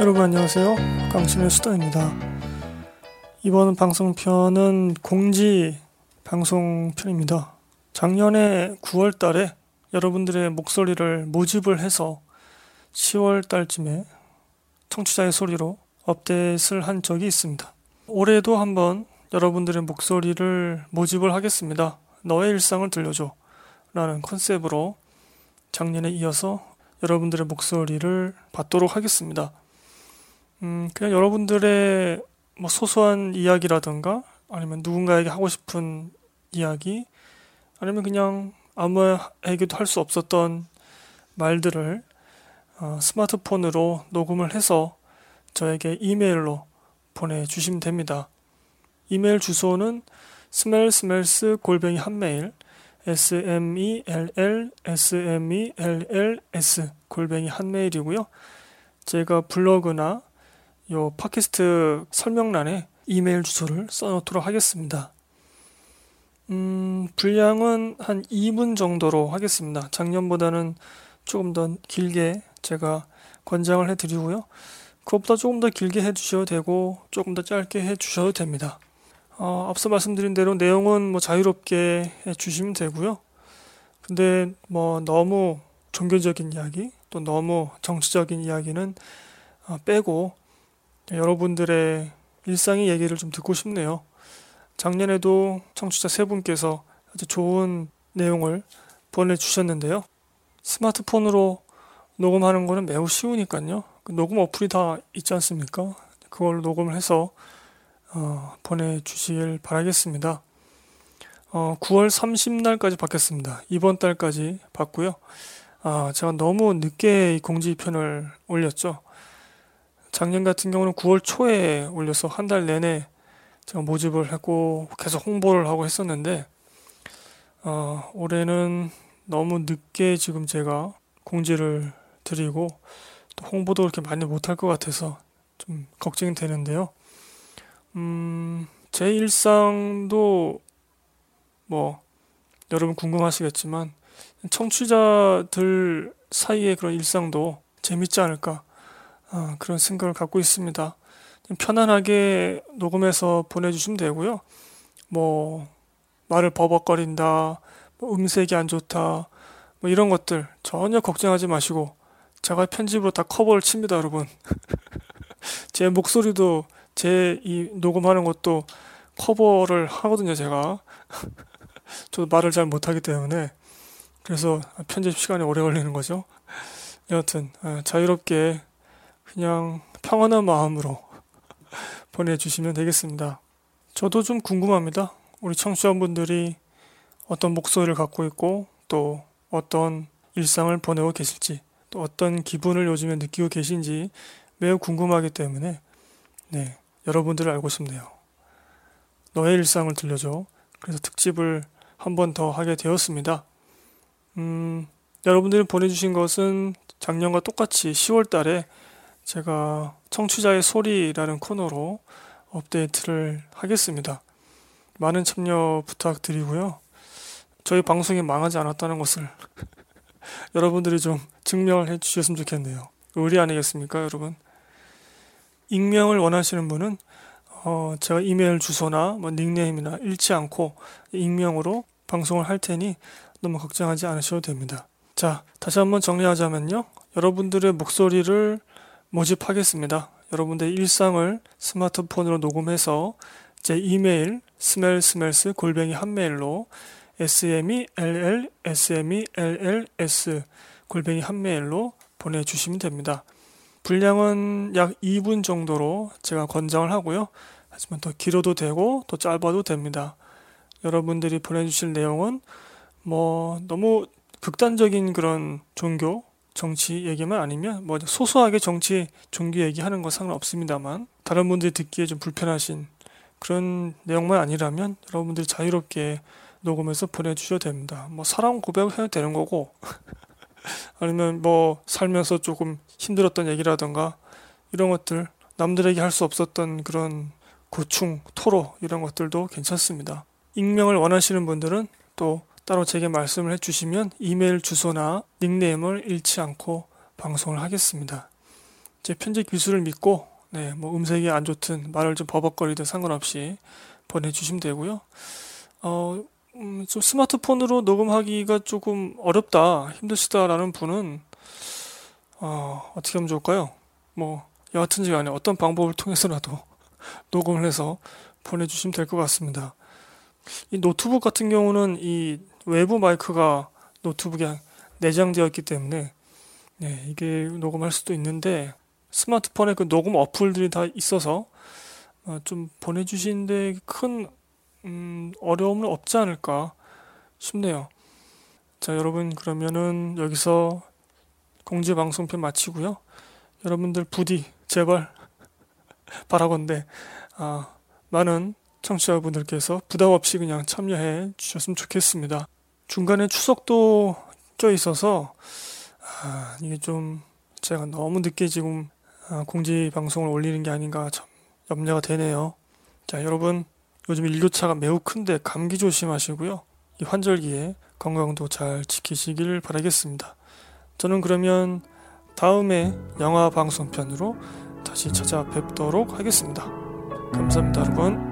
여러분 안녕하세요. 강신의 수다입니다. 이번 방송편은 공지 방송편입니다. 작년에 9월 달에 여러분들의 목소리를 모집을 해서 10월 달쯤에 청취자의 소리로 업데이트를 한 적이 있습니다. 올해도 한번 여러분들의 목소리를 모집을 하겠습니다. 너의 일상을 들려줘. 라는 컨셉으로 작년에 이어서 여러분들의 목소리를 받도록 하겠습니다. 음, 그냥 여러분들의 뭐 소소한 이야기라든가 아니면 누군가에게 하고 싶은 이야기 아니면 그냥 아무에게도 할 수 없었던 말들을 어, 스마트폰으로 녹음을 해서 저에게 이메일로 보내주시면 됩니다. 이메일 주소는 smellsmells 골뱅이 한메일 s m e l l s m e l l s 골뱅이 한메일이고요. 제가 블로그나 요 팟캐스트 설명란에 이메일 주소를 써놓도록 하겠습니다. 음, 분량은 한 2분 정도로 하겠습니다. 작년보다는 조금 더 길게 제가 권장을 해드리고요. 그것보다 조금 더 길게 해주셔도 되고 조금 더 짧게 해주셔도 됩니다. 어, 앞서 말씀드린 대로 내용은 뭐 자유롭게 해주시면 되고요. 근데 뭐 너무 종교적인 이야기 또 너무 정치적인 이야기는 어, 빼고 여러분들의 일상의 얘기를 좀 듣고 싶네요. 작년에도 청취자 세 분께서 아주 좋은 내용을 보내주셨는데요. 스마트폰으로 녹음하는 거는 매우 쉬우니까요. 그 녹음 어플이 다 있지 않습니까? 그걸로 녹음을 해서 어, 보내주시길 바라겠습니다. 어, 9월 30날까지 받겠습니다. 이번 달까지 받고요. 아, 제가 너무 늦게 공지편을 올렸죠. 작년 같은 경우는 9월 초에 올려서 한 달 내내 제가 모집을 했고 계속 홍보를 하고 했었는데 어, 올해는 너무 늦게 지금 제가 공지를 드리고 또 홍보도 그렇게 많이 못할 것 같아서 좀 걱정이 되는데요. 음, 제 일상도 뭐 여러분 궁금하시겠지만 청취자들 사이의 그런 일상도 재밌지 않을까 어, 그런 생각을 갖고 있습니다. 편안하게 녹음해서 보내주시면 되고요. 뭐 말을 버벅거린다, 뭐 음색이 안 좋다, 뭐 이런 것들 전혀 걱정하지 마시고 제가 편집으로 다 커버를 칩니다, 여러분. 제 목소리도 제 이 녹음하는 것도 커버를 하거든요, 제가. 저도 말을 잘 못하기 때문에 그래서 편집 시간이 오래 걸리는 거죠. 여하튼 어, 자유롭게 그냥 평안한 마음으로 보내주시면 되겠습니다. 저도 좀 궁금합니다. 우리 청취자분들이 어떤 목소리를 갖고 있고 또 어떤 일상을 보내고 계실지 또 어떤 기분을 요즘에 느끼고 계신지 매우 궁금하기 때문에 네 여러분들을 알고 싶네요. 너의 일상을 들려줘. 그래서 특집을 한 번 더 하게 되었습니다. 음, 여러분들이 보내주신 것은 작년과 똑같이 10월 달에 제가 청취자의 소리라는 코너로 업데이트를 하겠습니다. 많은 참여 부탁드리고요. 저희 방송이 망하지 않았다는 것을 여러분들이 좀 증명을 해 주셨으면 좋겠네요. 의리 아니겠습니까, 여러분? 익명을 원하시는 분은 어, 제가 이메일 주소나 뭐 닉네임이나 잃지 않고 익명으로 방송을 할 테니 너무 걱정하지 않으셔도 됩니다. 자, 다시 한번 정리하자면요. 여러분들의 목소리를 모집하겠습니다. 여러분들의 일상을 스마트폰으로 녹음해서 제 이메일 스멜스멜스 골뱅이 한메일로 smell smell 골뱅이 한메일로 보내주시면 됩니다. 분량은 약 2분 정도로 제가 권장을 하고요. 하지만 더 길어도 되고 더 짧아도 됩니다. 여러분들이 보내주실 내용은 뭐 너무 극단적인 그런 종교 정치 얘기만 아니면 뭐 소소하게 정치 종교 얘기하는 건 상관없습니다만 다른 분들이 듣기에 좀 불편하신 그런 내용만 아니라면 여러분들이 자유롭게 녹음해서 보내주셔도 됩니다. 뭐 사랑 고백을 해도 되는 거고 아니면 뭐 살면서 조금 힘들었던 얘기라던가 이런 것들 남들에게 할 수 없었던 그런 고충, 토로 이런 것들도 괜찮습니다. 익명을 원하시는 분들은 또 따로 제게 말씀을 해주시면 이메일 주소나 닉네임을 잃지 않고 방송을 하겠습니다. 제 편집 기술을 믿고 네, 뭐 음색이 안 좋든 말을 좀 버벅거리든 상관없이 보내주시면 되고요. 어, 음, 좀 스마트폰으로 녹음하기가 조금 어렵다, 힘드시다라는 분은 어, 어떻게 하면 좋을까요? 뭐 여하튼지 간에 어떤 방법을 통해서라도 녹음을 해서 보내주시면 될 것 같습니다. 이 노트북 같은 경우는 이 외부 마이크가 노트북에 내장되어 있기 때문에 네, 이게 녹음할 수도 있는데 스마트폰에 그 녹음 어플들이 다 있어서 어, 좀 보내주시는데 큰 음, 어려움은 없지 않을까 싶네요. 자, 여러분 그러면은 여기서 공지 방송편 마치고요. 여러분들 부디 제발 바라건대 아, 많은 청취자분들께서 부담 없이 그냥 참여해 주셨으면 좋겠습니다. 중간에 추석도 껴 있어서 아, 이게 좀 제가 너무 늦게 지금 아, 공지 방송을 올리는 게 아닌가 참 염려가 되네요. 자, 여러분 요즘 일교차가 매우 큰데 감기 조심하시고요. 이 환절기에 건강도 잘 지키시길 바라겠습니다. 저는 그러면 다음에 영화 방송편으로 다시 찾아뵙도록 하겠습니다. 감사합니다, 여러분.